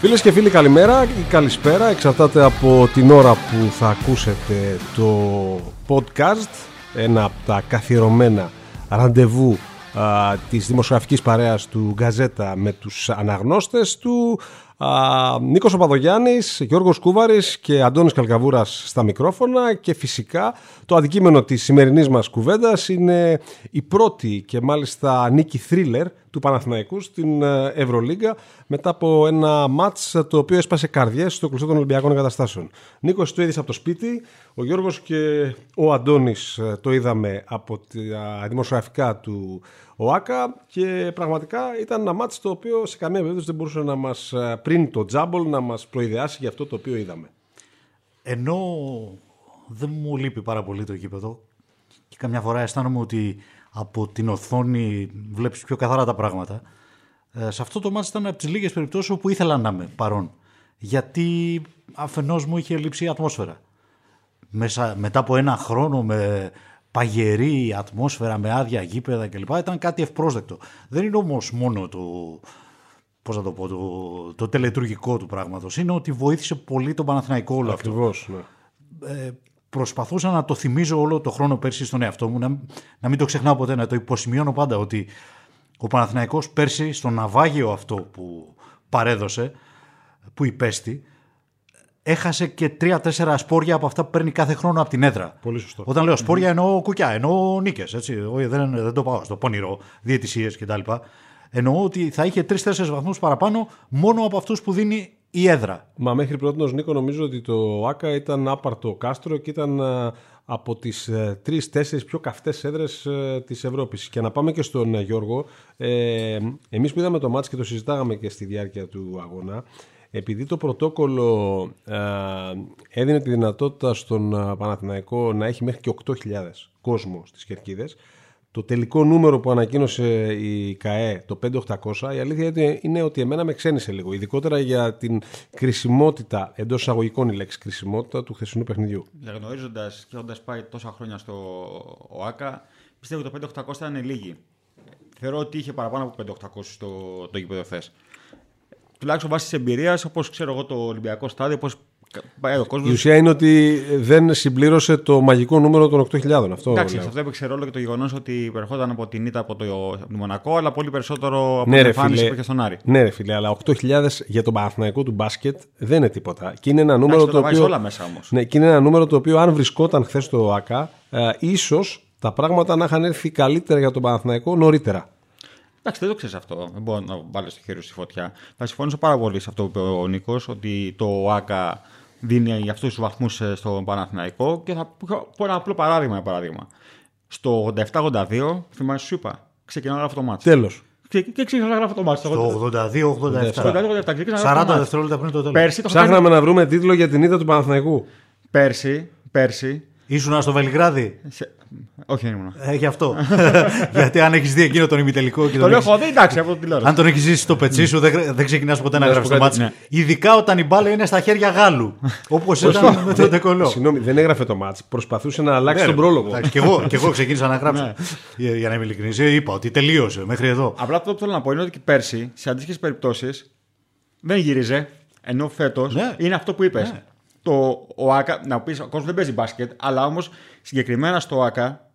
Φίλες και φίλοι καλημέρα ή καλησπέρα. Εξαρτάται από την ώρα που θα ακούσετε το podcast. Ένα από τα καθιερωμένα ραντεβού α, της δημοσιογραφικής παρέας του Γκαζέτα με τους αναγνώστες του Α, Νίκος Οπαδογιάννης, Γιώργος Κούβαρης και Αντώνης Καλκαβούρας στα μικρόφωνα. Και φυσικά το αντικείμενο της σημερινής μας κουβέντας είναι η πρώτη και μάλιστα νίκη θρίλερ του Παναθηναϊκού στην ε, Ευρωλίγκα μετά από ένα μάτς το οποίο έσπασε καρδιές στο κλειστό των Ολυμπιακών Εγκαταστάσεων. Νίκος το είδες από το σπίτι, ο Γιώργος και ο Αντώνης ε, το είδαμε από τα δημοσιογραφικά του ΟΑΚΑ και πραγματικά ήταν ένα μάτς το οποίο σε καμία περίπτωση δεν μπορούσε να μας ε, πριν το τζάμπολ να μας προειδεάσει για αυτό το οποίο είδαμε. Ενώ δεν μου λείπει πάρα πολύ το γήπεδο και καμιά φορά αισθάνομαι ότι από την οθόνη βλέπεις πιο καθαρά τα πράγματα. Ε, σε αυτό το μάτς ήταν από τις λίγες περιπτώσεις όπου ήθελα να είμαι παρόν. Γιατί αφενός μου είχε λείψει η ατμόσφαιρα. Μέσα, μετά από ένα χρόνο με παγερή ατμόσφαιρα, με άδεια γήπεδα κλπ. ήταν κάτι ευπρόσδεκτο. Δεν είναι όμως μόνο το, πώς να το, πω, το, το τελετουργικό του πράγματος. Είναι ότι βοήθησε πολύ τον Παναθηναϊκό όλο Ακριβώς, αυτό. Ναι. Ε, προσπαθούσα να το θυμίζω όλο το χρόνο πέρσι στον εαυτό μου, να, να μην το ξεχνάω ποτέ, να το υποσημειώνω πάντα ότι ο Παναθηναϊκός πέρσι στο ναυάγιο αυτό που παρέδωσε, που υπέστη, έχασε και τρία-τέσσερα σπόρια από αυτά που παίρνει κάθε χρόνο από την έδρα. Πολύ σωστό. Όταν λέω σπόρια εννοώ κουκιά, εννοώ νίκες. Δεν, δεν το πάω στο πονηρό, διαιτησίες κτλ. Εννοώ ότι θα είχε τρει-τέσσερι βαθμούς παραπάνω μόνο από αυτούς που δίνει η έδρα. Μα μέχρι πρώτη Νίκο νομίζω ότι το ΆΚΑ ήταν άπαρτο κάστρο και ήταν ε, από τις ε, τρεις-τέσσερις πιο καυτές έδρες ε, της Ευρώπης. Και να πάμε και στον Γιώργο, ε, εμείς που είδαμε το μάτς και το συζητάγαμε και στη διάρκεια του αγώνα, επειδή το πρωτόκολλο ε, έδινε τη δυνατότητα στον Παναθηναϊκό να έχει μέχρι και 8.000 κόσμο στις Κερκίδες, το τελικό νούμερο που ανακοίνωσε η ΚΑΕ, το 5800, η αλήθεια είναι ότι εμένα με ξένησε λίγο. Ειδικότερα για την κρισιμότητα, εντός εισαγωγικών η λέξη κρισιμότητα του χθεσινού παιχνιδιού. Γνωρίζοντας και έχοντας πάει τόσα χρόνια στο ΟΑΚΑ, πιστεύω ότι το 5800 ήταν λίγοι. Θεωρώ ότι είχε παραπάνω από 5800 στο το γήπεδο χθες. Τουλάχιστον βάσει της εμπειρίας, όπως ξέρω εγώ το Ολυμπιακό στάδιο, πώς η ουσία είναι ότι δεν συμπλήρωσε το μαγικό νούμερο των 8.000. Αυτό Εντάξει, αυτό έπαιξε ρόλο και το γεγονός ότι περχόταν από την ήττα από το, Μονακό, αλλά πολύ περισσότερο από ναι, την εμφάνιση που είχε στον Άρη. Ναι, ρε φίλε, αλλά 8.000 για τον Παναθηναϊκό του μπάσκετ δεν είναι τίποτα. Και είναι ένα νούμερο το, οποίο. Όλα μέσα όμως. Ναι, και είναι ένα νούμερο το οποίο αν βρισκόταν χθες στο ΑΚΑ, ε, ίσως τα πράγματα να είχαν έρθει καλύτερα για τον Παναθηναϊκό νωρίτερα. Εντάξει, δεν το ξέρεις αυτό. Δεν μπορώ να βάλω στο χέρι στη φωτιά. Θα συμφωνήσω πάρα πολύ σε αυτό που είπε ο Νίκος, ότι το ΑΚΑ δίνει αυτούς τους βαθμούς ε, στο Παναθηναϊκό και θα πω ένα απλό παράδειγμα. παράδειγμα. Στο 87-82, θυμάσαι, σου είπα, ξεκινάω αυτό το μάτι. Τέλος. Και, και ξεκινάω αυτό το μάτι. Στο 82-87. 40 δευτερόλεπτα πριν το τέλος. Πέρσι το Ψάχναμε να βρούμε τίτλο για την ήττα του Παναθηναϊκού. Πέρσι, πέρσι. Ήσουν στο Βελιγράδι; Σε... Όχι, δεν ήμουν. Ε, γι' αυτό. Γιατί αν έχεις δει εκείνο τον ημιτελικό. Και το λέω, έχω δει, εντάξει, από την τηλεόραση. Αν τον έχεις ζήσει στο πετσί σου, δεν, δεν ξεκινάς ποτέ να γράφει το μάτι. Ναι. Ειδικά όταν η μπάλα είναι στα χέρια Γάλλου. Όπως ήταν με τον Τεκολό. Συγγνώμη, δεν έγραφε το μάτι. Προσπαθούσε να αλλάξει ναι, τον πρόλογο. Και εγώ, και εγώ ξεκίνησα να γράψω. Ναι. Για να είμαι ειλικρινής, είπα ότι τελείωσε μέχρι εδώ. Απλά αυτό που θέλω να πω είναι ότι πέρσι, σε αντίστοιχες περιπτώσεις, δεν γύριζε. Ενώ φέτος είναι αυτό που είπες το ΟΑΚΑ, να πεις ο κόσμος δεν παίζει μπάσκετ, αλλά όμως συγκεκριμένα στο ΟΑΚΑ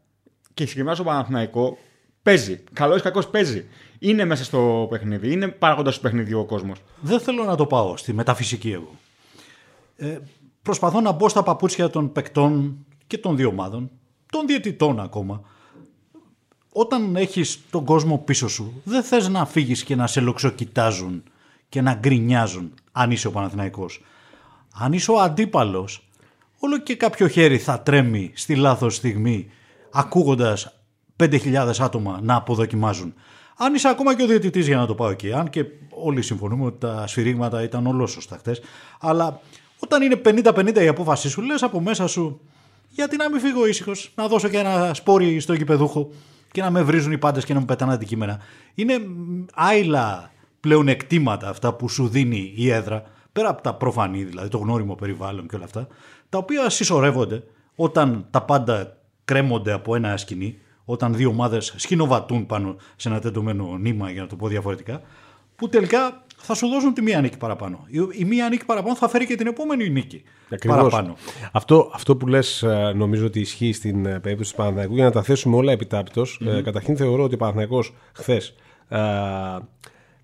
και συγκεκριμένα στο Παναθηναϊκό παίζει. Καλό ή κακός παίζει. Είναι μέσα στο παιχνίδι. Είναι παράγοντας του παιχνιδιού ο κόσμος. Δεν θέλω να το πάω στη μεταφυσική εγώ. Ε, προσπαθώ να μπω στα παπούτσια των παικτών και των δύο ομάδων, των διαιτητών ακόμα. Όταν έχεις τον κόσμο πίσω σου, δεν θες να φύγεις και να σε λοξοκοιτάζουν και να γκρινιάζουν αν είσαι ο Παναθηναϊκός. Αν είσαι ο αντίπαλος, όλο και κάποιο χέρι θα τρέμει στη λάθος στιγμή ακούγοντας 5.000 άτομα να αποδοκιμάζουν. Αν είσαι ακόμα και ο διαιτητής για να το πάω εκεί, αν και όλοι συμφωνούμε ότι τα σφυρίγματα ήταν ολόσωστα χτες, αλλά όταν είναι 50-50 η απόφασή σου, λες από μέσα σου γιατί να μην φύγω ήσυχος, να δώσω και ένα σπόρι στο γηπεδούχο και να με βρίζουν οι πάντες και να μου πετάνε αντικείμενα. Είναι άειλα πλέον εκτήματα αυτά που σου δίνει η έδρα πέρα από τα προφανή δηλαδή, το γνώριμο περιβάλλον και όλα αυτά, τα οποία συσσωρεύονται όταν τα πάντα κρέμονται από ένα σκηνή, όταν δύο ομάδες σκηνοβατούν πάνω σε ένα τεντωμένο νήμα, για να το πω διαφορετικά, που τελικά θα σου δώσουν τη μία νίκη παραπάνω. Η, μία νίκη παραπάνω θα φέρει και την επόμενη νίκη Ακριβώς. παραπάνω. Αυτό, αυτό που λες ε, νομίζω ότι ισχύει στην ε, περίπτωση του Παναθηναϊκού για να τα θέσουμε όλα επιτάπητος. Mm-hmm. Ε, καταρχήν θεωρώ ότι ο Παναθηναϊκός χθες ε,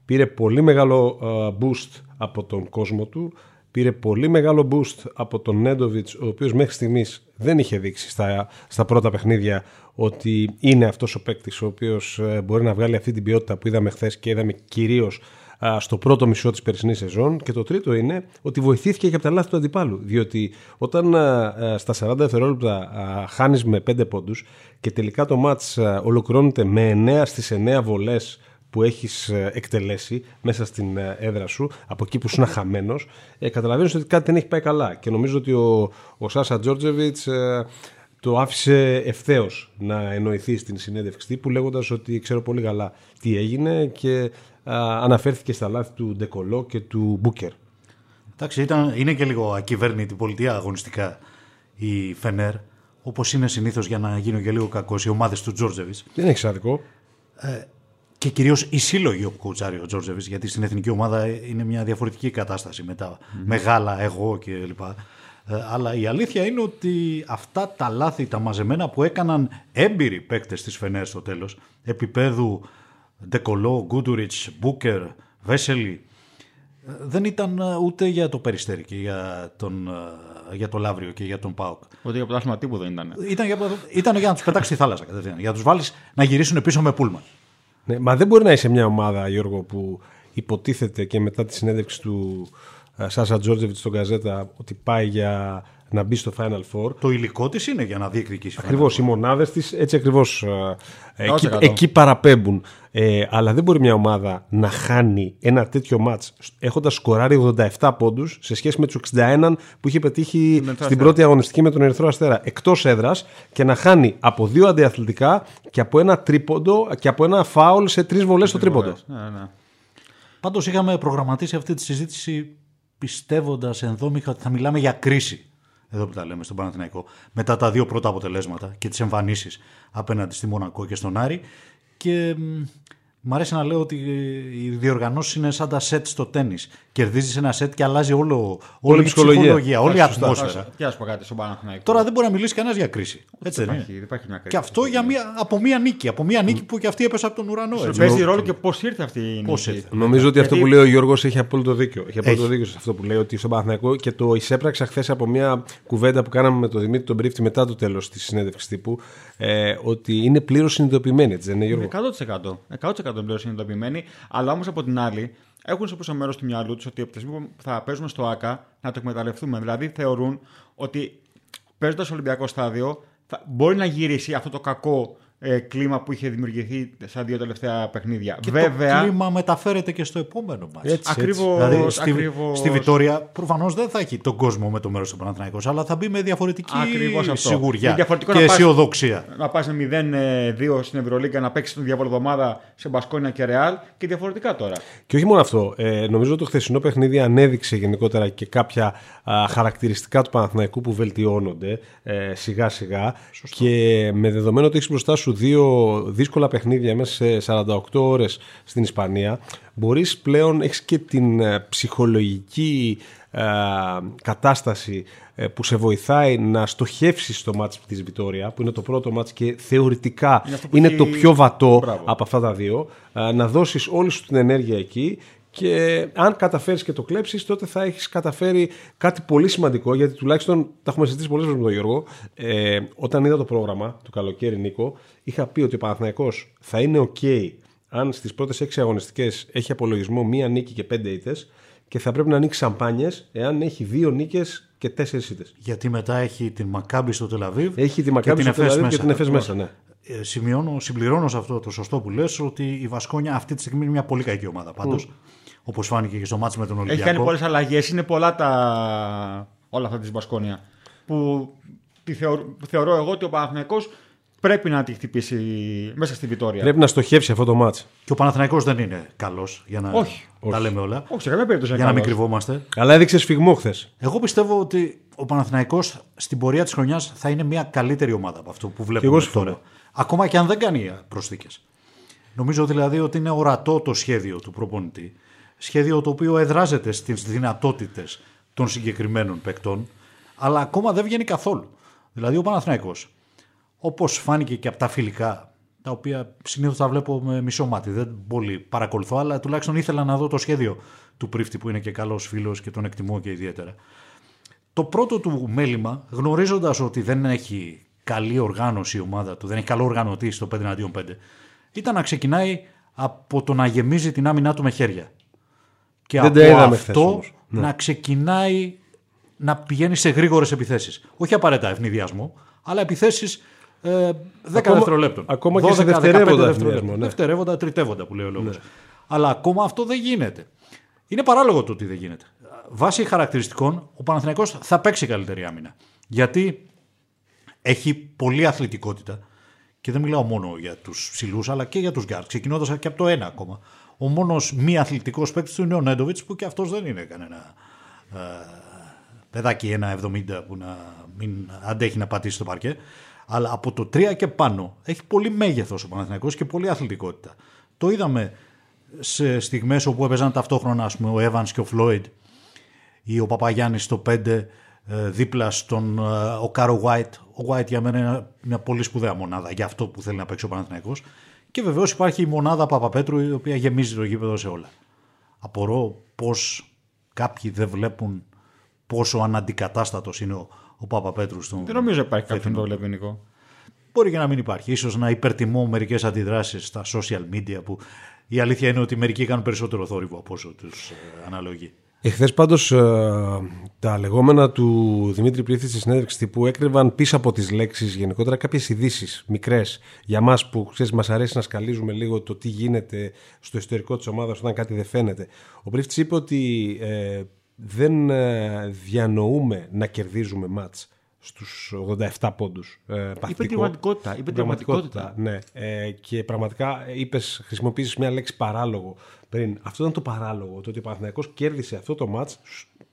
πήρε πολύ μεγάλο boost από τον κόσμο του. Πήρε πολύ μεγάλο boost από τον Νέντοβιτς, ο οποίος μέχρι στιγμής δεν είχε δείξει στα, στα πρώτα παιχνίδια ότι είναι αυτός ο παίκτης ο οποίος μπορεί να βγάλει αυτή την ποιότητα που είδαμε χθες και είδαμε κυρίως στο πρώτο μισό της περσινής σεζόν. Και το τρίτο είναι ότι βοηθήθηκε και από τα λάθη του αντιπάλου. Διότι όταν στα 40 δευτερόλεπτα χάνεις με 5 πόντους και τελικά το μάτς ολοκληρώνεται με 9 στις 9 βολές που έχεις ε, εκτελέσει μέσα στην ε, έδρα σου, από εκεί που ήσουν χαμένος, ε, καταλαβαίνεις ότι κάτι δεν έχει πάει καλά. Και νομίζω ότι ο, ο Σάσα Τζόρτζεβιτς ε, το άφησε ευθέως να εννοηθεί στην συνέντευξη τύπου, λέγοντας ότι ξέρω πολύ καλά τι έγινε και αναφέρθηκε στα λάθη του Ντεκολό και του Μπούκερ. Εντάξει, ήταν, είναι και λίγο ακυβέρνητη πολιτεία αγωνιστικά η Φενέρ, όπως είναι συνήθως για να γίνω και λίγο κακός οι ομάδες του Τζόρτζεβιτς. Δεν έχει άδικο. Ε, και κυρίως οι σύλλογοι όπου κουτσάρει ο Τζόρτζεβιτ, γιατί στην εθνική ομάδα είναι μια διαφορετική κατάσταση με τα μεγάλα εγώ κλπ. Ε, αλλά η αλήθεια είναι ότι αυτά τα λάθη, τα μαζεμένα που έκαναν έμπειροι παίκτες της Φενέρ στο τέλος, επίπεδου Ντεκολό, Γκούντουριτς, Μπούκερ, Βέσελη, ε, δεν ήταν ε, ούτε για το Περιστέρι και για, τον, για το Λαύριο και για τον Πάοκ. Ούτε για πρωτάθλημα τύπου δεν ήταν. Ήταν για, ήταν για να τους πετάξεις στη θάλασσα κατευθείαν. Για να τους βάλεις να γυρίσουν πίσω με πούλμαν. Ναι, μα δεν μπορεί να είσαι μια ομάδα, Γιώργο, που υποτίθεται και μετά τη συνέντευξη του Σάσα Τζόρτζεβιτς στον Καζέτα ότι πάει για να μπει στο Final Four. Το υλικό της είναι για να διεκδικήσει. Ακριβώς. Οι μονάδες της έτσι ακριβώς ε, εκεί, εκεί, παραπέμπουν. Ε, αλλά δεν μπορεί μια ομάδα να χάνει ένα τέτοιο μάτ έχοντας σκοράρει 87 πόντους σε σχέση με τους 61 που είχε πετύχει στην πρώτη αγωνιστική με τον Ερυθρό Αστέρα εκτός έδρας και να χάνει από δύο αντιαθλητικά και από ένα τρίποντο και από ένα φάουλ σε τρεις βολές στο τρίποντο. Ναι, ναι. Πάντως είχαμε προγραμματίσει αυτή τη συζήτηση πιστεύοντας ενδόμηχα ότι θα μιλάμε για κρίση. Εδώ που τα λέμε στον Παναθηναϊκό. Μετά τα δύο πρώτα αποτελέσματα και τις εμφανίσεις απέναντι στη Μονακό και στον Άρη. Και Μ' αρέσει να λέω ότι οι διοργανώσεις είναι σαν τα σετ στο τέννη. Κερδίζεις ένα σετ και αλλάζει όλο, όλη η ψυχολογία, ψυχολογία όλη η ατμόσφαιρα. Τι α πω κάτι στον Παναθηναϊκό. Τώρα δεν μπορεί να μιλήσει κανένας για κρίση. Έτσι δεν υπάρχει, υπάρχει μια κρίση. Και αυτό για μια, από μία νίκη. Από μία νίκη που και αυτή έπεσε από τον ουρανό. Έτσι. Παίζει ρόλο και πώς ήρθε αυτή η νίκη. Νομίζω ότι αυτό που λέει ο Γιώργος έχει απόλυτο δίκιο. Έχει απόλυτο δίκιο σε αυτό που λέει ότι στον Παναθηναϊκό και το εισέπραξα χθες από μια κουβέντα που κάναμε με τον Δημήτρη τον Πρίφτη μετά το τέλος της συνέντευξης τύπου ε, ότι είναι πλήρως συνειδητοποιημένοι. Έτσι, δεν είναι Γιώργο; 100%. 100% πλήρω συνειδητοποιημένοι. Αλλά όμως από την άλλη έχουν σε πόσο μέρος του μυαλού τους ότι από τη στιγμή που θα παίζουμε στο ΑΚΑ να το εκμεταλλευτούμε. Δηλαδή θεωρούν ότι παίζοντας Ολυμπιακό στάδιο θα, μπορεί να γυρίσει αυτό το κακό ε, κλίμα που είχε δημιουργηθεί στα δύο τελευταία παιχνίδια. Και Βέβαια, το κλίμα μεταφέρεται και στο επόμενο μάτι. Ακριβώς, δηλαδή, στη, ακριβώς... στη Βιτόρια προφανώς δεν θα έχει τον κόσμο με το μέρος του Παναθηναϊκού, αλλά θα μπει με διαφορετική σιγουριά και αισιοδοξία. Να πας με 0-2 στην Ευρωλίγκα να παίξεις την διαβολοδομάδα σε Μπασκόνια και Ρεάλ και διαφορετικά τώρα. Και όχι μόνο αυτό. Ε, νομίζω ότι το χθεσινό παιχνίδι ανέδειξε γενικότερα και κάποια α, χαρακτηριστικά του Παναθηναϊκού που βελτιώνονται ε, σιγά σιγά. Και με δεδομένο ότι έχεις μπροστά σου δύο δύσκολα παιχνίδια μέσα σε 48 ώρες στην Ισπανία. Μπορείς πλέον, έχεις και την ε, ψυχολογική ε, κατάσταση ε, που σε βοηθάει να στοχεύσεις το μάτς της Βιτόρια που είναι το πρώτο μάτς και θεωρητικά είναι, το πιο βατό από αυτά τα δύο να δώσεις όλη σου την ενέργεια εκεί και αν καταφέρεις και το κλέψεις, τότε θα έχεις καταφέρει κάτι πολύ σημαντικό. Γιατί τουλάχιστον τα έχουμε συζητήσει πολλές φορές με τον Γιώργο. Ε, όταν είδα το πρόγραμμα του καλοκαίρι, Νίκο, είχα πει ότι ο Παναθηναϊκός θα είναι OK αν στις πρώτες έξι αγωνιστικές έχει απολογισμό μία νίκη και πέντε ήττες και θα πρέπει να ανοίξει σαμπάνιες εάν έχει δύο νίκες και τέσσερις ήττες. Γιατί μετά έχει την Μακάμπη στο Τελαβίβ. Έχει τη Μακάμπη στο Τελαβίβ και την Εφές μέσα, ναι. Ε, σημειώνω, συμπληρώνω σε αυτό το σωστό που λες ότι η Βασκόνια αυτή τη στιγμή είναι μια πολύ κακή ομάδα πάντως. Mm όπως φάνηκε και στο μάτσο με τον Ολυμπιακό. Έχει κάνει πολλές αλλαγές. Είναι πολλά τα... όλα αυτά της Μπασκόνια. Που θεωρώ, εγώ ότι ο Παναθηναϊκός πρέπει να τη χτυπήσει μέσα στη Βιτόρια. Πρέπει να στοχεύσει αυτό το μάτσο. Και ο Παναθηναϊκός δεν είναι καλός για να Όχι. τα λέμε όλα. Όχι, σε καμία περίπτωση. Για να μην κρυβόμαστε. Αλλά έδειξε σφιγμό χθες. Εγώ πιστεύω ότι ο Παναθηναϊκός στην πορεία της χρονιάς θα είναι μια καλύτερη ομάδα από αυτό που βλέπουμε τώρα. Ακόμα και αν δεν κάνει προσθήκες. Νομίζω δηλαδή ότι είναι ορατό το σχέδιο του προπονητή Σχέδιο το οποίο εδράζεται στις δυνατότητες των συγκεκριμένων παικτών, αλλά ακόμα δεν βγαίνει καθόλου. Δηλαδή ο Παναθηναϊκός, όπως φάνηκε και από τα φιλικά, τα οποία συνήθως τα βλέπω με μισό μάτι, δεν πολύ παρακολουθώ, αλλά τουλάχιστον ήθελα να δω το σχέδιο του Πρίφτη που είναι και καλός φίλος και τον εκτιμώ και ιδιαίτερα. Το πρώτο του μέλημα, γνωρίζοντας ότι δεν έχει καλή οργάνωση η ομάδα του, δεν έχει καλό οργανωτή στο 5 5, ήταν να ξεκινάει από το να γεμίζει την άμυνά του με χέρια. Και δεν από αυτό ναι. να ξεκινάει να πηγαίνει σε γρήγορες επιθέσεις. Όχι απαραίτητα αιφνιδιασμό, αλλά επιθέσεις ε, 10 ακόμα, δευτερολέπτων. Ακόμα 12, και σε δευτερεύοντα δευτερόλεπτα. Ναι. Δευτερεύοντα, τριτεύοντα που λέει ο λόγος. Ναι. Αλλά ακόμα αυτό δεν γίνεται. Είναι παράλογο το ότι δεν γίνεται. Βάσει χαρακτηριστικών, ο Παναθηναϊκός θα παίξει καλύτερη άμυνα. Γιατί έχει πολλή αθλητικότητα και δεν μιλάω μόνο για τους ψηλούς, αλλά και για τους γκαρντ, ξεκινώντας και από το ένα ακόμα. Ο μόνος μη αθλητικός παίκτης του είναι ο Νέντοβιτς, που και αυτός δεν είναι κανένα ε, παιδάκι 1,70 που να μην αντέχει να πατήσει το παρκέ. Αλλά από το 3 και πάνω έχει πολύ μέγεθος ο Παναθηναϊκός και πολύ αθλητικότητα. Το είδαμε σε στιγμές όπου έπαιζαν ταυτόχρονα ας πούμε, ο Evans και ο Φλόιντ ή ο Παπαγιάννης στο 5 ε, δίπλα στον ε, ο Κάρο White. Ο White για μένα είναι μια πολύ σπουδαία μονάδα για αυτό που θέλει να παίξει ο Παναθηναϊκός. Και βεβαίως υπάρχει η μονάδα Παπαπέτρου η οποία γεμίζει το γήπεδο σε όλα. Απορώ πώς κάποιοι δεν βλέπουν πόσο αναντικατάστατος είναι ο, ο Παπαπέτρου στον. Δεν νομίζω υπάρχει κάποιο που το βλέπει, Νικό. Μπορεί και να μην υπάρχει. Ίσως να υπερτιμώ μερικές αντιδράσεις στα social media που η αλήθεια είναι ότι μερικοί κάνουν περισσότερο θόρυβο από όσο τους ε, αναλογεί. Εχθές πάντως ε, τα λεγόμενα του Δημήτρη Πλήθης στη συνέντευξη τύπου έκρυβαν πίσω από τις λέξεις γενικότερα κάποιες ειδήσεις μικρές για μας που ξέρεις, μας αρέσει να σκαλίζουμε λίγο το τι γίνεται στο ιστορικό της ομάδας όταν κάτι δεν φαίνεται. Ο Πλήθης είπε ότι ε, δεν ε, διανοούμε να κερδίζουμε μάτς στους 87 πόντους. Ε, είπε την πραγματικότητα. Είπε πραγματικότητα. Ναι. Ε, και πραγματικά είπες, χρησιμοποίησες μια λέξη παράλογο πριν. Αυτό ήταν το παράλογο. Το ότι ο Παναθηναϊκός κέρδισε αυτό το μάτς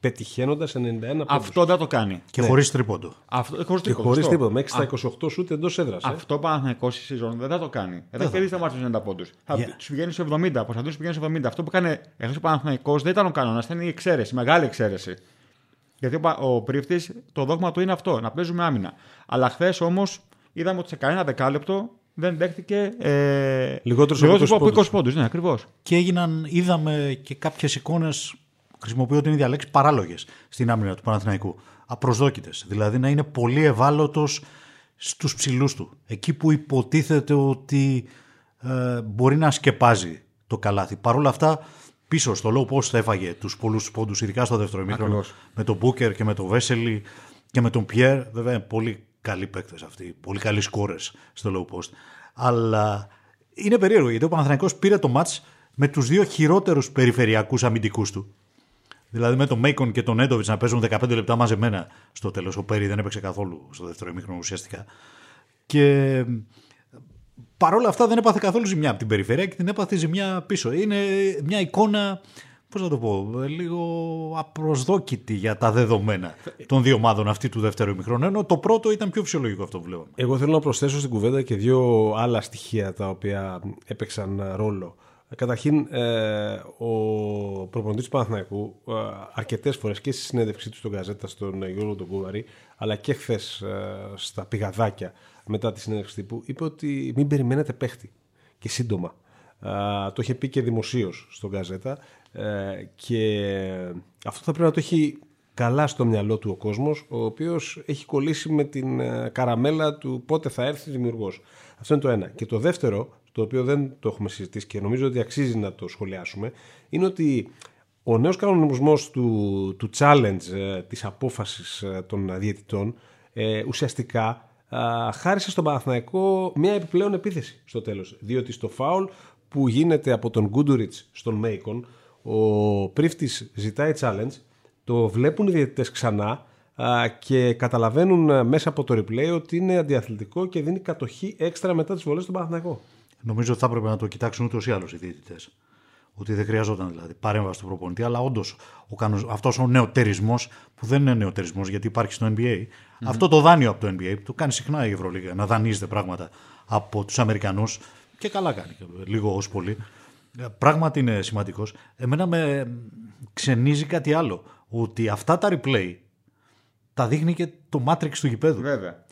πετυχαίνοντας 91 πόντους. Αυτό δεν το κάνει. Και ναι. χωρίς τρίποντο. Αυτό, χωρίς και χωρίς τρίποντο. Μέχρι στα 28 σούτ εντός έδρας. Αυτό Παναθηναϊκός στη σεζόν δεν θα το κάνει. Δεν θα κερδίσει τα μάτια 90 πόντους. Θα yeah. τους πηγαίνει σε 70. Προσπαθούν να πηγαίνει σε 70. Αυτό που έκανε εχθέ ο Παναθηναϊκός δεν ήταν ο κανόνας, ήταν η εξαίρεση, μεγάλη εξαίρεση. Γιατί ο πρίφτης, το δόγμα του είναι αυτό, να παίζουμε άμυνα. Αλλά χθες όμως είδαμε ότι σε κανένα δεκάλεπτο δεν δέχτηκε ε, λιγότερος από 20 πόντους. Ναι, ακριβώς. Και έγιναν, είδαμε και κάποιες εικόνες, χρησιμοποιώ την ίδια λέξη, παράλογες στην άμυνα του Παναθηναϊκού. Απροσδόκητες. Δηλαδή να είναι πολύ ευάλωτος στους ψηλούς του. Εκεί που υποτίθεται ότι ε, μπορεί να σκεπάζει το καλάθι. Παρ' όλα αυτά πίσω στο low post έφαγε τους πολλούς πόντους, ειδικά στο δεύτερο ημίχρονο. Με τον Μπούκερ και με τον Βέσελη και με τον Πιέρ. Βέβαια, πολύ καλοί παίκτες αυτοί. Πολύ καλοί σκόρες στο low post. Αλλά είναι περίεργο γιατί ο Παναθηναϊκός πήρε το match με τους δύο χειρότερους περιφερειακούς αμυντικούς του. Δηλαδή με τον Μέικον και τον Έντοβιτς να παίζουν 15 λεπτά μαζεμένα στο τέλος. Ο Πέρι δεν έπαιξε καθόλου στο δεύτερο ημίχρονο ουσιαστικά. Και παρόλα αυτά δεν έπαθε καθόλου ζημιά από την περιφέρεια και την έπαθε ζημιά πίσω. Είναι μια εικόνα, πώς να το πω, λίγο απροσδόκητη για τα δεδομένα των δύο ομάδων αυτή του δεύτερου ημιχρόνου. Ενώ το πρώτο ήταν πιο φυσιολογικό αυτό που βλέπαμε. Εγώ θέλω να προσθέσω στην κουβέντα και δύο άλλα στοιχεία τα οποία έπαιξαν ρόλο. Καταρχήν, ε, ο προπονητής του Παναθηναϊκού ε, αρκετές φορές και στη συνέντευξή του στον Καζέτα, στον Γιώργο τον Κούβαρη, αλλά και χθες ε, στα πηγαδάκια μετά τη συνέντευξη τύπου, είπε ότι μην περιμένετε παίχτη και σύντομα. το είχε πει και δημοσίως στον Καζέτα και αυτό θα πρέπει να το έχει καλά στο μυαλό του ο κόσμος ο οποίος έχει κολλήσει με την καραμέλα του πότε θα έρθει δημιουργός. Αυτό είναι το ένα. Και το δεύτερο το οποίο δεν το έχουμε συζητήσει και νομίζω ότι αξίζει να το σχολιάσουμε, είναι ότι ο νέος κανονισμός του, του challenge ε, της απόφασης ε, των διαιτητών ε, ουσιαστικά ε, χάρισε στον Παναθηναϊκό μια επιπλέον επίθεση στο τέλος. Διότι στο φάουλ που γίνεται από τον Γκούντουριτς στον Μέικον, ο πρίφτης ζητάει challenge, το βλέπουν οι διαιτητές ξανά και καταλαβαίνουν μέσα από το replay ότι είναι αντιαθλητικό και δίνει κατοχή έξτρα μετά τις βολές στον Παναθηναϊκό. Νομίζω ότι θα έπρεπε να το κοιτάξουν ούτως ή άλλως οι διαιτητές. Ότι δεν χρειαζόταν δηλαδή παρέμβαση του προπονητή, αλλά όντως αυτός ο νεοτερισμός, που δεν είναι νεοτερισμός γιατί υπάρχει στο NBA, αυτό το δάνειο από το NBA, που το κάνει συχνά η Ευρωλίγα, να δανείζεται πράγματα από τους Αμερικανούς και καλά κάνει, λίγο ως πολύ. Ε, πράγματι είναι σημαντικός. Εμένα με ξενίζει κάτι άλλο. Ότι αυτά τα replay τα δείχνει και το Matrix του γηπέδου. Βέβαια.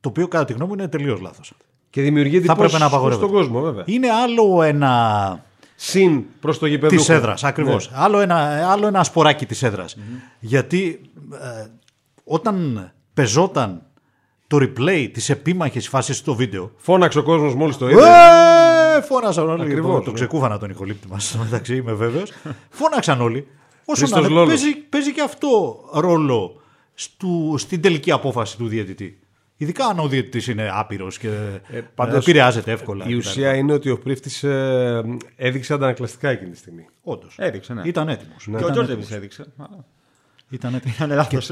Το οποίο κατά τη γνώμη μου είναι τελείως λάθος. Και δημιουργεί Θα πρέπει να απαγορεύεται. στον κόσμο, βέβαια. Είναι άλλο ένα Συν προς το γηπέδο. της έδρας. Ακριβώς. Ναι. Άλλο, ένα, άλλο ένα σποράκι της έδρας. Γιατί ε, όταν πεζόταν το replay της επίμαχης φάσης στο βίντεο. Φώναξε ο κόσμος μόλις το είδε. Ε, φώναξαν όλοι. Ακριβώς, το, το ναι. ξεκούφανα τον ηχολήπτη μας. μεταξύ, είμαι βέβαιος. Φώναξαν όλοι. Όσο Χρήστος να είναι, Λόλος. παίζει, παίζει και αυτό ρόλο στου, στην τελική απόφαση του διαιτητή. Ειδικά αν ο διαιτητής είναι άπειρος και ε, πάντως, επηρεάζεται εύκολα. Η ουσία είναι ότι ο πρίφτη ε, έδειξε αντανακλαστικά εκείνη τη στιγμή. Όντως. Έδειξε, ναι. Ήταν έτοιμος. Και ο Τζόρτζεβι έδειξε. Α, Ήταν έτοιμος. Ήταν λάθος.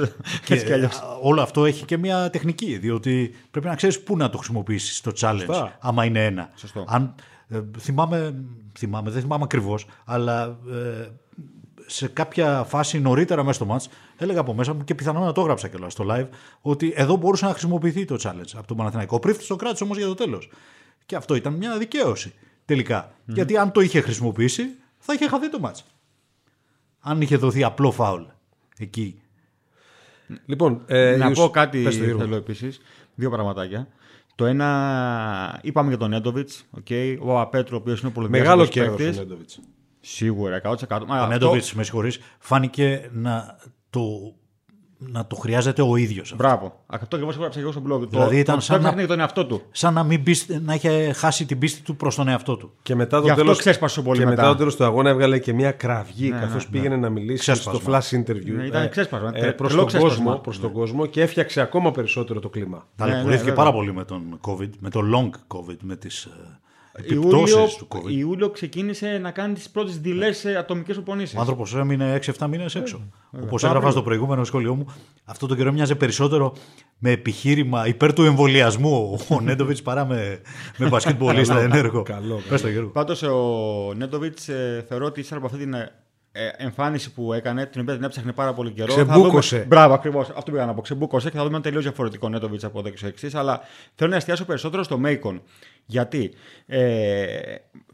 Και, Έτσι κι αλλιώς. α, όλο αυτό έχει και μια τεχνική, διότι πρέπει να ξέρεις πού να το χρησιμοποιήσεις στο challenge, Σωστά. άμα είναι ένα. Σωστό. Αν, ε, θυμάμαι, θυμάμαι, δεν θυμάμαι ακριβώς, αλλά ε, σε κάποια φάση νωρίτερα μέσα στο match έλεγα από μέσα μου και πιθανόν να το έγραψα κιόλας στο live ότι εδώ μπορούσε να χρησιμοποιηθεί το challenge από τον Παναθηναϊκό. Ο Πρίφτης το κράτησε όμως για το τέλος. Και αυτό ήταν μια δικαίωση τελικά. Γιατί αν το είχε χρησιμοποιήσει θα είχε χαθεί το match. Αν είχε δοθεί απλό φάουλ εκεί Λοιπόν, ε, Να η πω ουσ- κάτι πες το, Γιώργο. θέλω επίσης. Δύο πραγματάκια. Το ένα, είπαμε για τον Νέντοβιτς. Okay, ο Απέτρο, ο οποίος είναι πολύ Μεγάλος διάσημος κέρδος ο παίκτης. Νέντοβιτς. Σίγουρα, 100%. Μα Ο αυτό- Νέντοβιτς, με συγχωρείς, φάνηκε να το, να το χρειάζεται ο ίδιος. Μπράβο. Αυτό ακριβώς έγραψα και εγώ στο blog. Δηλαδή το, ήταν το, σαν το να- έφτιαχνε τον εαυτό του. Σαν να, μην πίστη- να είχε χάσει την πίστη του προς τον εαυτό του. Και μετά Γι' το αυτό τέλος, ξέσπασε πολύ και μετά. μετά. το τέλος του αγώνα έβγαλε και μια κραυγή καθώς πήγαινε να μιλήσει Ξέσπασμα. στο flash interview Ναι, ήταν ξέσπασμα, ε, τε- προς, τρελό τον κόσμο, ξέσπασμα. προς τον κόσμο και έφτιαξε ακόμα περισσότερο το κλίμα. Ταλαιπωρήθηκε ναι, πάρα βέβαια. πολύ με τον COVID, με το long COVID, με τις Ιούλιο, επιπτώσει του COVID. Ιούλιο ξεκίνησε να κάνει τις πρώτες δειλέ ατομικές προπονήσει. Ο άνθρωπος έμεινε 6-7 μήνες έξω. Ε, Όπως έγραφα στο προηγούμενο σχόλιο μου, αυτό το καιρό μοιάζε περισσότερο με επιχείρημα υπέρ του εμβολιασμού ο Νέντοβιτς παρά με, με μπασκετμπολίστα ενέργο. καλό, Πες το Γιώργο. Πάντως ο Νέντοβιτς θεωρώ ότι ύστερα από αυτή την ε, εμφάνιση που έκανε, την οποία την έψαχνε πάρα πολύ καιρό. θα Ξεμπούκωσε. δούμε- Μπράβο, ακριβώς. Αυτό πήγα να πω. Ξεμπούκωσε και θα δούμε ένα τελείω διαφορετικό Νέντοβιτ από εδώ και στο εξής. Αλλά θέλω να εστιάσω περισσότερο στο Μέικον. Γιατί ε,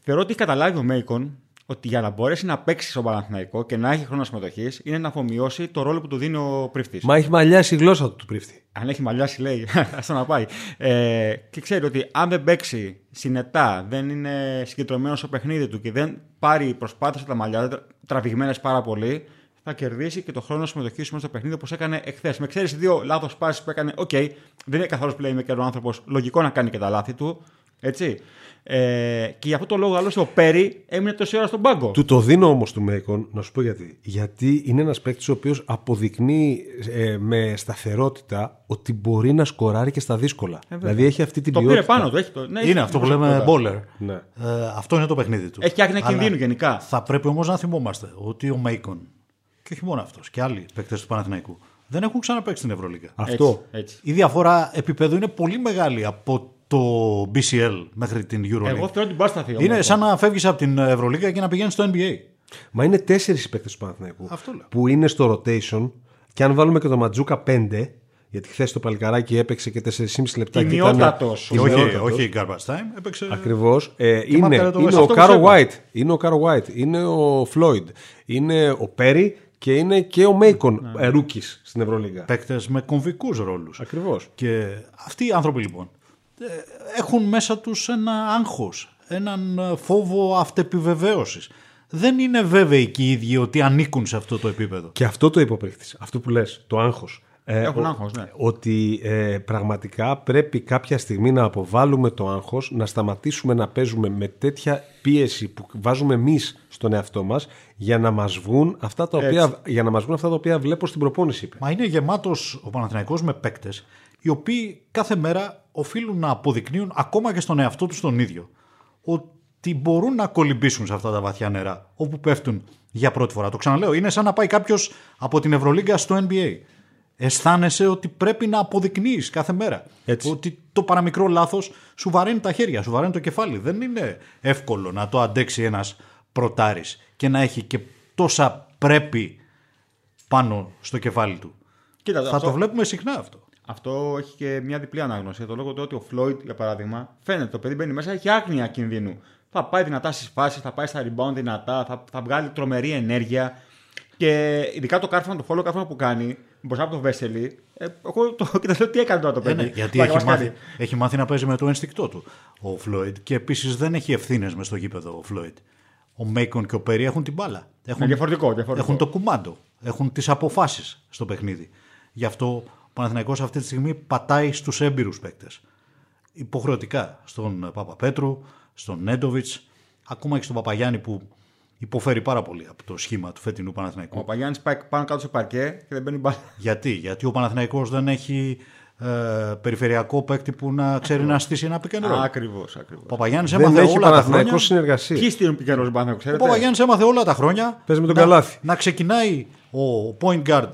θεωρώ ότι έχει καταλάβει ο Μέικον ότι για να μπορέσει να παίξει στον Παναθηναϊκό και να έχει χρόνο συμμετοχής είναι να αφομοιώσει το ρόλο που του δίνει ο Πρίφτης. Μα έχει μαλλιάσει η γλώσσα του του Πρίφτη. Αν έχει μαλλιάσει, λέει, άστα να πάει. Ε, και ξέρει ότι αν δεν παίξει συνετά, δεν είναι συγκεντρωμένος στο παιχνίδι του και δεν πάρει προσπάθειες από τα μαλλιά, τραβηγμένες πάρα πολύ, θα κερδίσει και το χρόνο συμμετοχής μέσα στο παιχνίδι όπως έκανε εχθές. Με ξέρεις δύο λάθος πάσες που έκανε. Οκ, δεν είναι καθόλου playmaker ο άνθρωπος. Λογικό να κάνει και τα λάθη του. Έτσι. Ε, και για αυτό το λόγο, άλλωστε, ο Πέρι έμεινε τόση ώρα στον πάγκο. Του το δίνω όμως του Μέικον, να σου πω γιατί. Γιατί είναι ένας παίκτης ο οποίος αποδεικνύει ε, με σταθερότητα ότι μπορεί να σκοράρει και στα δύσκολα. δηλαδή έχει αυτή την το πήρε ποιότητα. πάνω του. Έχει το, ναι, έχει Είναι αυτό που λέμε προσωπικότητα. bowler. Ναι. Ε, αυτό είναι το παιχνίδι του. Έχει και άγνοια Αλλά κινδύνου γενικά. Θα πρέπει όμως να θυμόμαστε ότι ο Μέικον και όχι μόνο αυτός και άλλοι παίκτες του Παναθηναϊκού δεν έχουν ξαναπέξει στην Ευρωλίγα. Αυτό. Έτσι, έτσι. Η διαφορά επίπεδου είναι πολύ μεγάλη από το BCL μέχρι την EuroLeague. Εγώ θεωρώ ότι μπορεί να σταθεί. είναι όμως. σαν να φεύγεις από την Ευρωλίγα και να πηγαίνεις στο NBA. Μα είναι τέσσερις οι παίκτες του Παναθηναϊκού Αυτό λέω. που είναι στο rotation και αν βάλουμε και το Μαντζούκα 5, γιατί χθες το παλικαράκι έπαιξε και 4,5 λεπτά. και ήταν- Τιμιότατος. Και όχι, Τιμιότατος. όχι garbage time. Έπαιξε. Ακριβώς. Ε, είναι μάρκαρε το είναι West. ο Αυτό Οκάρο που White. Είναι ο Οκάρο White. Είναι ο Φλόιντ. Είναι ο Πέρι και είναι και ο Μέικον Ναι. ε, rookies στην Ευρωλίγα. Παίκτες με κομβικούς ρόλους. Ακριβώς. Και αυτοί οι άνθρωποι λοιπόν ε, έχουν μέσα τους ένα άγχος, έναν ε, φόβο αυτεπιβεβαίωσης. Δεν είναι βέβαιοι και οι ίδιοι ότι ανήκουν σε αυτό το επίπεδο. Και αυτό το είπε ο παίκτης, Αυτό που λες, το άγχος. Έχουν άγχος, ναι. Ότι ε, πραγματικά πρέπει κάποια στιγμή να αποβάλουμε το άγχος, να σταματήσουμε να παίζουμε με τέτοια πίεση που βάζουμε εμείς στον εαυτό μας για να μας βγουν αυτά τα οποία, για να μας βγουν αυτά τα οποία βλέπω στην προπόνηση. Είπε. Μα είναι γεμάτος ο Παναθηναϊκός με παίκτες οι οποίοι κάθε μέρα οφείλουν να αποδεικνύουν ακόμα και στον εαυτό τους τον ίδιο ότι μπορούν να κολυμπήσουν σε αυτά τα βαθιά νερά όπου πέφτουν για πρώτη φορά. Το ξαναλέω, είναι σαν να πάει κάποιος από την Ευρωλίγκα στο NBA. Αισθάνεσαι ότι πρέπει να αποδεικνύεις κάθε μέρα. Έτσι. Ότι το παραμικρό λάθος σου βαραίνει τα χέρια, σου βαραίνει το κεφάλι. Δεν είναι εύκολο να το αντέξει ένας πρωτάρης και να έχει και τόσα πρέπει πάνω στο κεφάλι του. Κοίτα, Θα αυτό, το βλέπουμε συχνά αυτό. Αυτό έχει και μια διπλή ανάγνωση. Για το λόγο του ότι ο Φλόιντ, για παράδειγμα, φαίνεται το παιδί μπαίνει μέσα, έχει άγνοια κινδύνου θα πάει δυνατά στις φάσεις, θα πάει στα rebound δυνατά, θα, θα βγάλει τρομερή ενέργεια. Και ειδικά το κάρφωμα, το follow κάρφωμα που κάνει μπροστά από το Βέσελη, ε, εγώ το κοιτάξτε τι έκανε τώρα το παιδί. Ε, ναι, γιατί έχει μάθει, έχει μάθει να παίζει με το ενστικτό του ο Φλόιντ και επίσης δεν έχει ευθύνες μες στο γήπεδο ο Φλόιντ. Ο Μέικον και ο Περί έχουν την μπάλα. Έχουν, διαφορετικό, διαφορετικό. έχουν το κουμάντο. Έχουν τις αποφάσεις στο παιχνίδι. Γι' αυτό ο Παναθηναϊκός αυτή τη στιγμή πατάει στους έμπειρους παίκτες. Υποχρεωτικά στον Παπαπέτρου, στον Νέντοβιτς, ακόμα και στον Παπαγιάννη που υποφέρει πάρα πολύ από το σχήμα του φετινού Παναθηναϊκού. Ο Παπαγιάννης πάει πάνω κάτω σε παρκέ και δεν μπαίνει μπάλα. Γιατί, Γιατί ο Παναθηναϊκός δεν έχει ε, περιφερειακό παίκτη που να ξέρει να στήσει ένα πικενρό. Ακριβώς. Ο Παπαγιάννης έμαθε έχει όλα τα χρόνια. συνεργασία. Ποιοι στείλουν πικενρό μπάνιο, ξέρετε; Ο Παπαγιάννης έμαθε όλα τα χρόνια. Παίζει με τον να, καλάθι. Να ξεκινάει ο point guard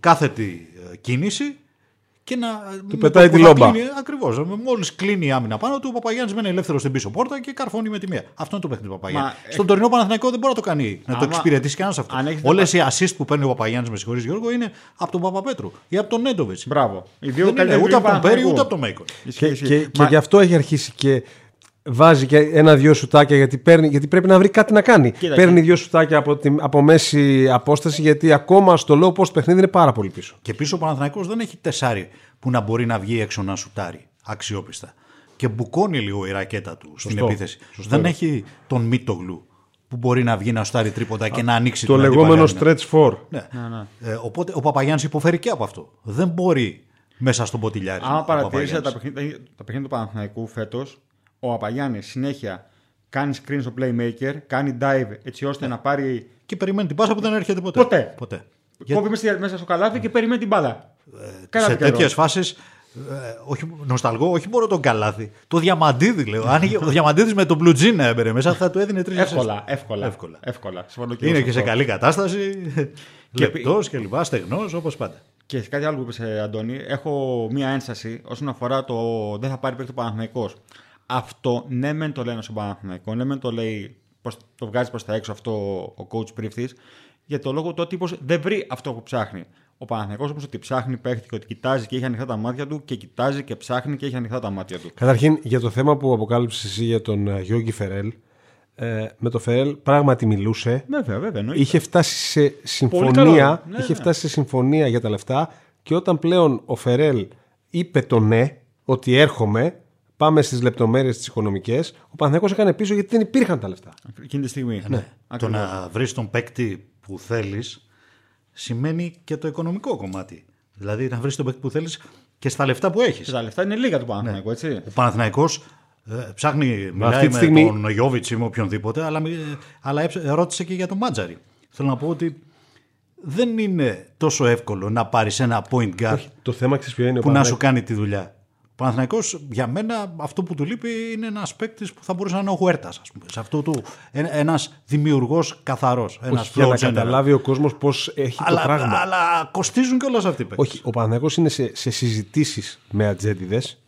κάθετη ε, κίνηση και να. Του πετάει τη λόμπα. Ακριβώς. Μόλις κλείνει η άμυνα πάνω του, ο Παπαγιάννης μένει ελεύθερος στην πίσω πόρτα και καρφώνει με τη μία. Αυτό είναι το παιχνίδι του Παπαγιάννη. Μα... Στον τωρινό Παναθηναϊκό δεν μπορεί να το κάνει, να το εξυπηρετήσει κανένας αυτό. Όλες οι assist που παίρνει ο Παπαγιάννης, με συγχωρείς Γιώργο, είναι από τον Παπαπέτρου ή από τον Νέντοβιτς. Μπράβο. Οι δύο δεν είναι ούτε από τον Πέρι ούτε από τον Μέικον. Και, και, και γι' αυτό έχει αρχίσει και βάζει και ένα-δυο σουτάκια γιατί, παίρνει, γιατί πρέπει να βρει κάτι να κάνει. Κοίτα, παίρνει δύο σουτάκια από, τη, από μέση απόσταση γιατί ακόμα στο low post παιχνίδι είναι πάρα πολύ πίσω. Και πίσω ο Παναθηναϊκός δεν έχει τεσάρι που να μπορεί να βγει έξω να σουτάρει αξιόπιστα. Και μπουκώνει λίγο η ρακέτα του στην επίθεση. Σωστό. Δεν έχει τον Μίτογλου που μπορεί να βγει να σουτάρει τρίποτα και να ανοίξει Το λεγόμενο stretch four. Ναι. ναι, ναι. Ε, οπότε ο Παπαγιάννης υποφέρει και από αυτό. Δεν μπορεί μέσα στον ποτηλιάρι. Αν παρατηρήσετε τα παιχνίδια, τα παιχνίδια του Παναθηναϊκού φέτος, ο Απαγιάννη συνέχεια κάνει screen στο playmaker, κάνει dive έτσι ώστε να πάρει. Και περιμένει την πάσα που δεν έρχεται ποτέ. Ποτέ. ποτέ. Κόβει μέσα στο καλάθι και περιμένει την μπάλα. Ε, σε τέτοιες φάσεις. Ε, όχι, νοσταλγό, όχι μόνο τον καλάθι. Το διαμαντίδι, λέω. Αν ο διαμαντίδι με τον blue jean έμπαιρε μέσα, θα του έδινε τρεις εύκολα, εύκολα. εύκολα. εύκολα. Είναι και σε καλή κατάσταση. Λεπτός και λοιπά, στεγνός, όπως πάντα. Και κάτι άλλο που είπες, Αντώνη, έχω μία ένσταση όσον αφορά το δεν θα πάρει παίκτη ο αυτό ναι, μεν το λένε στον Παναθηναϊκός, ναι, μεν το λέει, το βγάζει προς τα έξω αυτό ο coach πρίφτης, για το λόγο ότι ο τύπος δεν βρει αυτό που ψάχνει. Ο Παναθηναϊκός όπως ότι ψάχνει, παίχτη και ότι κοιτάζει και έχει ανοιχτά τα μάτια του και κοιτάζει και ψάχνει και έχει ανοιχτά τα μάτια του. Καταρχήν, για το θέμα που αποκάλυψες εσύ για τον ε, Γιώργη Φερέλ, ε, με το Φερέλ πράγματι μιλούσε. Βέβαια, βέβαια. Είχε φτάσει σε συμφωνία, ναι, είχε ναι. φτάσει σε συμφωνία για τα λεφτά και όταν πλέον ο Φερέλ είπε το ναι, ότι έρχομαι, πάμε στις λεπτομέρειες τις οικονομικές, ο Παναθηναϊκός έκανε πίσω γιατί δεν υπήρχαν τα λεφτά. Εκείνη τη στιγμή. Ναι. Το να βρεις τον παίκτη που θέλεις σημαίνει και το οικονομικό κομμάτι. Δηλαδή να βρεις τον παίκτη που θέλεις και στα λεφτά που έχεις. Τα λεφτά είναι λίγα του Παναθηναϊκού, ναι. έτσι. Ο Παναθηναϊκός ε, ψάχνει, μιλάει αυτή τη στιγμή... με τον Γιώβιτς ή με οποιονδήποτε, αλλά, αλλά ρώτησε και για τον Μάτζαρη. Θέλω να πω ότι δεν είναι τόσο εύκολο να πάρεις ένα point guard Όχι, το θέμα είναι που να σου κάνει τη δουλειά. Ο Παναθηναϊκός για μένα αυτό που του λείπει είναι ένας παίκτης που θα μπορούσε να είναι ο Χουέρτας. Σε αυτό του ένας δημιουργός καθαρός. Για να καταλάβει ο κόσμος πώς έχει αλλά, το πράγμα. Αλλά κοστίζουν και όλα αυτοί οι παίκτες. Όχι, ο Παναθηναϊκός είναι σε, σε συζητήσεις με ατζέντιδες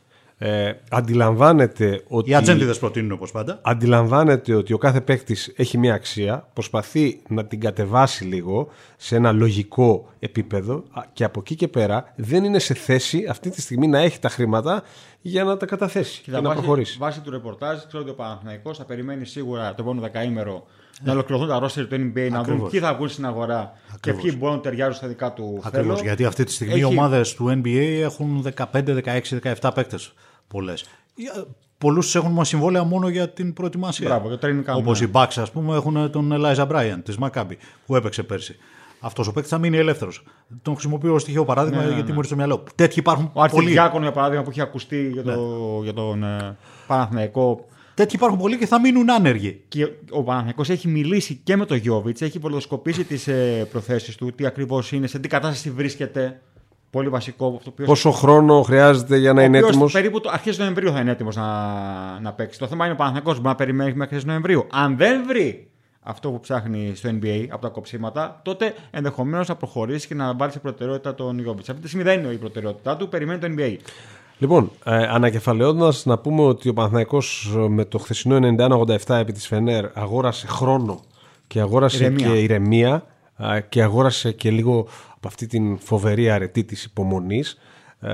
ε, αντιλαμβάνεται ότι. Οι ατζέντιδες προτείνουν όπως πάντα. Αντιλαμβάνεται ότι ο κάθε παίκτης έχει μια αξία, προσπαθεί να την κατεβάσει λίγο σε ένα λογικό επίπεδο και από εκεί και πέρα δεν είναι σε θέση αυτή τη στιγμή να έχει τα χρήματα για να τα καταθέσει και, και να προχωρήσει. Βάσει του ρεπορτάζ, ξέρω ότι ο Παναθηναϊκός θα περιμένει σίγουρα το επόμενο δεκαήμερο να ολοκληρωθούν τα ρόστερ του NBA, να δουν ποιοι θα βγουν στην αγορά και ποιοι μπορούν να ταιριάζουν στα δικά του Ακριβώς, γιατί αυτή τη στιγμή Έχει... οι ομάδες του NBA έχουν 15, 16, 17 παίκτες. Πολλές. Πολλούς έχουν συμβόλαια μόνο για την προετοιμασία. Μπράβο, για Όπως οι Bucks, ας πούμε, έχουν τον Eliza Bryant της Maccabi που έπαιξε πέρσι. Αυτός ο παίκτης θα μείνει ελεύθερος. Τον χρησιμοποιώ ως στοιχείο παράδειγμα ναι, ναι, γιατί ναι. μου ήρθε στο μυαλό. Τέτοιοι υπάρχουν. Ο Αρχιδιάκον, για παράδειγμα, που έχει ακουστεί για, το, ναι. για τον ε, Παναθηναϊκό Τέτοιοι υπάρχουν πολλοί και θα μείνουν άνεργοι. Και ο Παναθηναϊκός έχει μιλήσει και με τον Γιώβιτς, έχει βολοσκοπήσει τις ε, προθέσεις του, τι ακριβώς είναι, σε τι κατάσταση βρίσκεται. Πολύ βασικό. Αυτό Πόσο χρόνο χρειάζεται για να είναι έτοιμος; Περίπου το αρχές Νοεμβρίου θα είναι έτοιμος να, να παίξει. Το θέμα είναι ο Παναθηναϊκός μπορεί να περιμένει μέχρι αρχές Νοεμβρίου. Αν δεν βρει αυτό που ψάχνει στο NBA από τα κοψίματα, τότε ενδεχομένως θα προχωρήσει και να βάλει σε προτεραιότητα τον Γιώβιτς. Αυτή τη στιγμή δεν είναι η προτεραιότητά του, περιμένει το NBA. Λοιπόν, ε, ανακεφαλαιώντα να πούμε ότι ο Παναθηναϊκός ε, με το χθεσινό 91-87 επί της Φενέρ αγόρασε χρόνο και αγόρασε ηρεμία. και ηρεμία ε, και αγόρασε και λίγο από αυτή την φοβερή αρετή της υπομονής. Ε,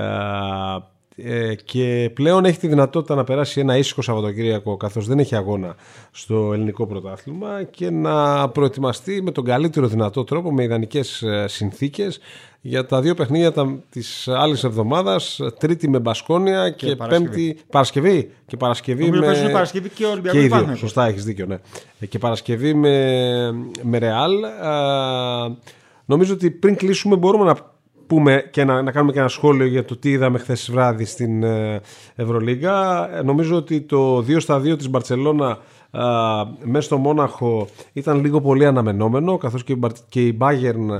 ε, και πλέον έχει τη δυνατότητα να περάσει ένα ήσυχο Σαββατοκύριακο καθώς δεν έχει αγώνα στο ελληνικό πρωτάθλημα και να προετοιμαστεί με τον καλύτερο δυνατό τρόπο με ιδανικές ε, συνθήκες για τα δύο παιχνίδια της άλλης εβδομάδας. Τρίτη με Μπασκόνια και, και Πέμπτη. Παρασκευή. Και Παρασκευή με. Παρασκευή και Ολυμπιακός. Και οι Σωστά, έχεις δίκιο, ναι. Και Παρασκευή με, με Ρεάλ. Νομίζω ότι πριν κλείσουμε μπορούμε να πούμε και να, να κάνουμε και ένα σχόλιο για το τι είδαμε χθες βράδυ στην ε, Ευρωλίγα. Ε, νομίζω ότι το 2 στα 2 της Μπαρτσελώνα μέσα στο Μόναχο ήταν λίγο πολύ αναμενόμενο καθώς και η Bayern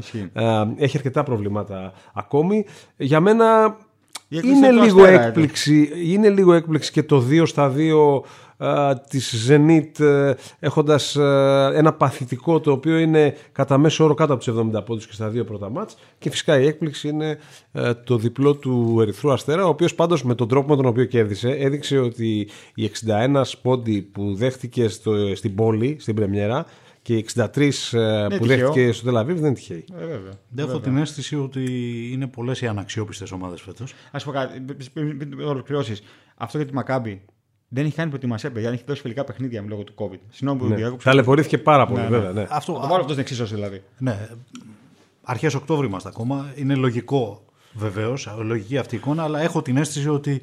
έχει αρκετά προβλήματα ακόμη. Για μένα είναι λίγο, έκπληξη, είναι λίγο έκπληξη και το 2 στα 2 της Zenit ε, έχοντας ε, ένα παθητικό το οποίο είναι κατά μέσο όρο κάτω από τους 70 πόντους και στα δύο πρώτα μάτς και φυσικά η έκπληξη είναι ε, το διπλό του Ερυθρού Αστέρα ο οποίος πάντως με τον τρόπο με τον οποίο κέρδισε έδειξε ότι οι 61 πόντι που δέχτηκε στο, στην πόλη, στην πρεμιέρα και οι 63 ναι, που δέχτηκε στο Τελαβίβ δεν είναι τυχαίοι. Ε, βέβαια. Δεν έχω την αίσθηση ότι είναι πολλέ οι αναξιόπιστε ομάδε φέτο. Α πω κάτι, πριν ολοκληρώσει. Αυτό για τη Μακάμπη δεν έχει κάνει προετοιμασία, παιδιά. Δεν έχει δώσει φιλικά παιχνίδια λόγω του COVID. Συγγνώμη που ναι. διάκοψα. Ταλαιπωρήθηκε πάρα πολύ, ναι, ναι. βέβαια. Ναι. Αυτό, το βάλω αυτός στην εξίσωση δηλαδή. Ναι. Αρχές Οκτώβρη είμαστε ακόμα. Είναι λογικό βεβαίως, λογική αυτή η εικόνα, αλλά έχω την αίσθηση ότι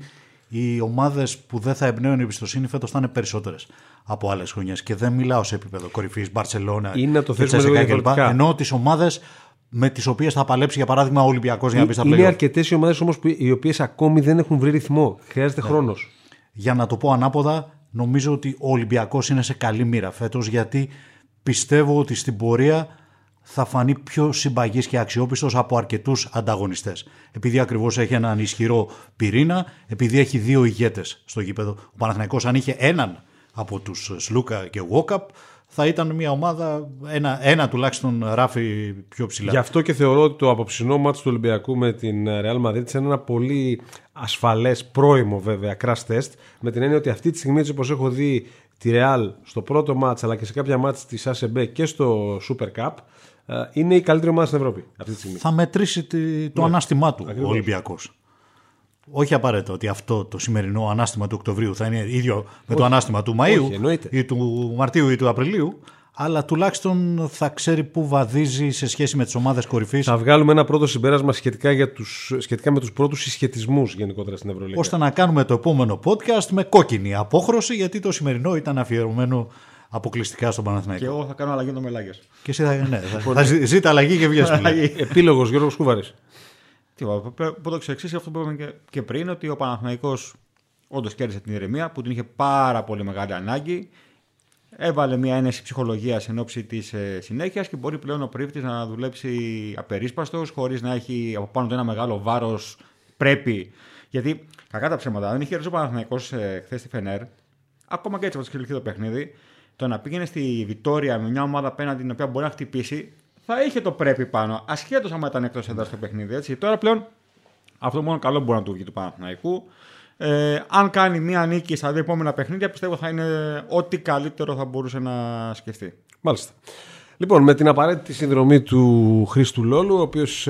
οι ομάδες που δεν θα εμπνέουν εμπιστοσύνη φέτος θα είναι περισσότερες από άλλες χρονιές. Και δεν μιλάω σε επίπεδο κορυφής, Μπαρσελόνα, είναι το θέσμα κλπ. Ενώ τις ομάδες με τις οποίες θα παλέψει για παράδειγμα ο Ολυμπιακός για να μπει στα Είναι αρκετές οι ομάδες όμως οι οποίες ακόμη δεν έχουν βρει ρυθμό. Χρειάζεται ναι. χρόνος για να το πω ανάποδα, νομίζω ότι ο Ολυμπιακός είναι σε καλή μοίρα φέτος γιατί πιστεύω ότι στην πορεία θα φανεί πιο συμπαγής και αξιόπιστος από αρκετούς ανταγωνιστές. Επειδή ακριβώς έχει έναν ισχυρό πυρήνα, επειδή έχει δύο ηγέτες στο γήπεδο. Ο Παναθηναϊκός αν είχε έναν από τους Σλούκα και Βόκαπ, θα ήταν μια ομάδα, ένα, ένα τουλάχιστον ράφι πιο ψηλά. Γι' αυτό και θεωρώ ότι το απόψινό μάτι του Ολυμπιακού με την Real Madrid είναι ένα πολύ ασφαλές, πρώιμο βέβαια, crash test. Με την έννοια ότι αυτή τη στιγμή, όπως έχω δει τη Real στο πρώτο μάτς αλλά και σε κάποια μάτς της ASB και στο Super Cup, ε, είναι η καλύτερη ομάδα στην Ευρώπη αυτή τη στιγμή. Θα μετρήσει το ναι. ανάστημά του ο Ολυμπιακός. Όχι απαραίτητα ότι αυτό το σημερινό ανάστημα του Οκτωβρίου θα είναι ίδιο με το ανάστημα του Μαΐου ή του Μαρτίου ή του Απριλίου, αλλά τουλάχιστον θα ξέρει πού βαδίζει σε σχέση με τις ομάδες κορυφής. Θα βγάλουμε ένα πρώτο συμπέρασμα σχετικά, για τους, σχετικά με τους πρώτους συσχετισμούς γενικότερα στην Ευρωλίγα. ώστε να κάνουμε το επόμενο podcast με κόκκινη απόχρωση, γιατί το σημερινό ήταν αφιερωμένο αποκλειστικά στον Παναθηναϊκό. Και εγώ θα κάνω αλλαγή το μελάγε. Και εσύ θα, ναι, θα, θα ζήτα αλλαγή και βγει. Επίλογος Γιώργος Κούβαρη. Τι πω το εξή αυτό που είπαμε και, πριν, ότι ο Παναθηναϊκός όντως κέρδισε την ηρεμία που την είχε πάρα πολύ μεγάλη ανάγκη. Έβαλε μια ένεση ψυχολογίας εν ώψη της ε, συνέχειας και μπορεί πλέον ο πρίφτη να δουλέψει απερίσπαστος, χωρίς να έχει από πάνω του ένα μεγάλο βάρος. Πρέπει. Γιατί κακά τα ψέματα, δεν είχε ρίξει ο Παναθηναϊκός ε, χθες στη Φενέρ, ακόμα και έτσι όπως είχε το παιχνίδι, το να πήγαινε στη Βιτόρια με μια ομάδα απέναντι την οποία μπορεί να χτυπήσει, θα είχε το πρέπει πάνω, ασχέτως αν ήταν εκτός έδρας στο παιχνίδι. Έτσι. Τώρα πλέον αυτό μόνο καλό μπορεί να του βγει του Παναθηναϊκού. Ε, αν κάνει μία νίκη στα δύο επόμενα παιχνίδια, πιστεύω θα είναι ό,τι καλύτερο θα μπορούσε να σκεφτεί. Μάλιστα. Λοιπόν, με την απαραίτητη συνδρομή του Χρήστου Λόλου, ο οποίος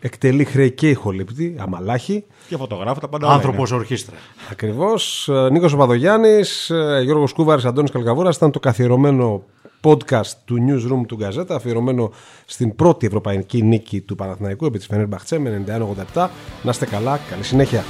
εκτελεί χρέη και ηχολήπτη, αμαλάχη. Και φωτογράφο, τα πάντα. Άνθρωπος ορχήστρα. Ακριβώς. Νίκος Παπαδογιάννης, Γιώργος Κούβαρης, Αντώνης Καλκαβούρας. Ήταν το καθιερωμένο podcast του Newsroom του Γκαζέτα, αφιερωμένο στην πρώτη ευρωπαϊκή νίκη του Παναθηναϊκού επί της Φενέρ Μπαχτσέ με 91-87. Να είστε καλά, καλή συνέχεια.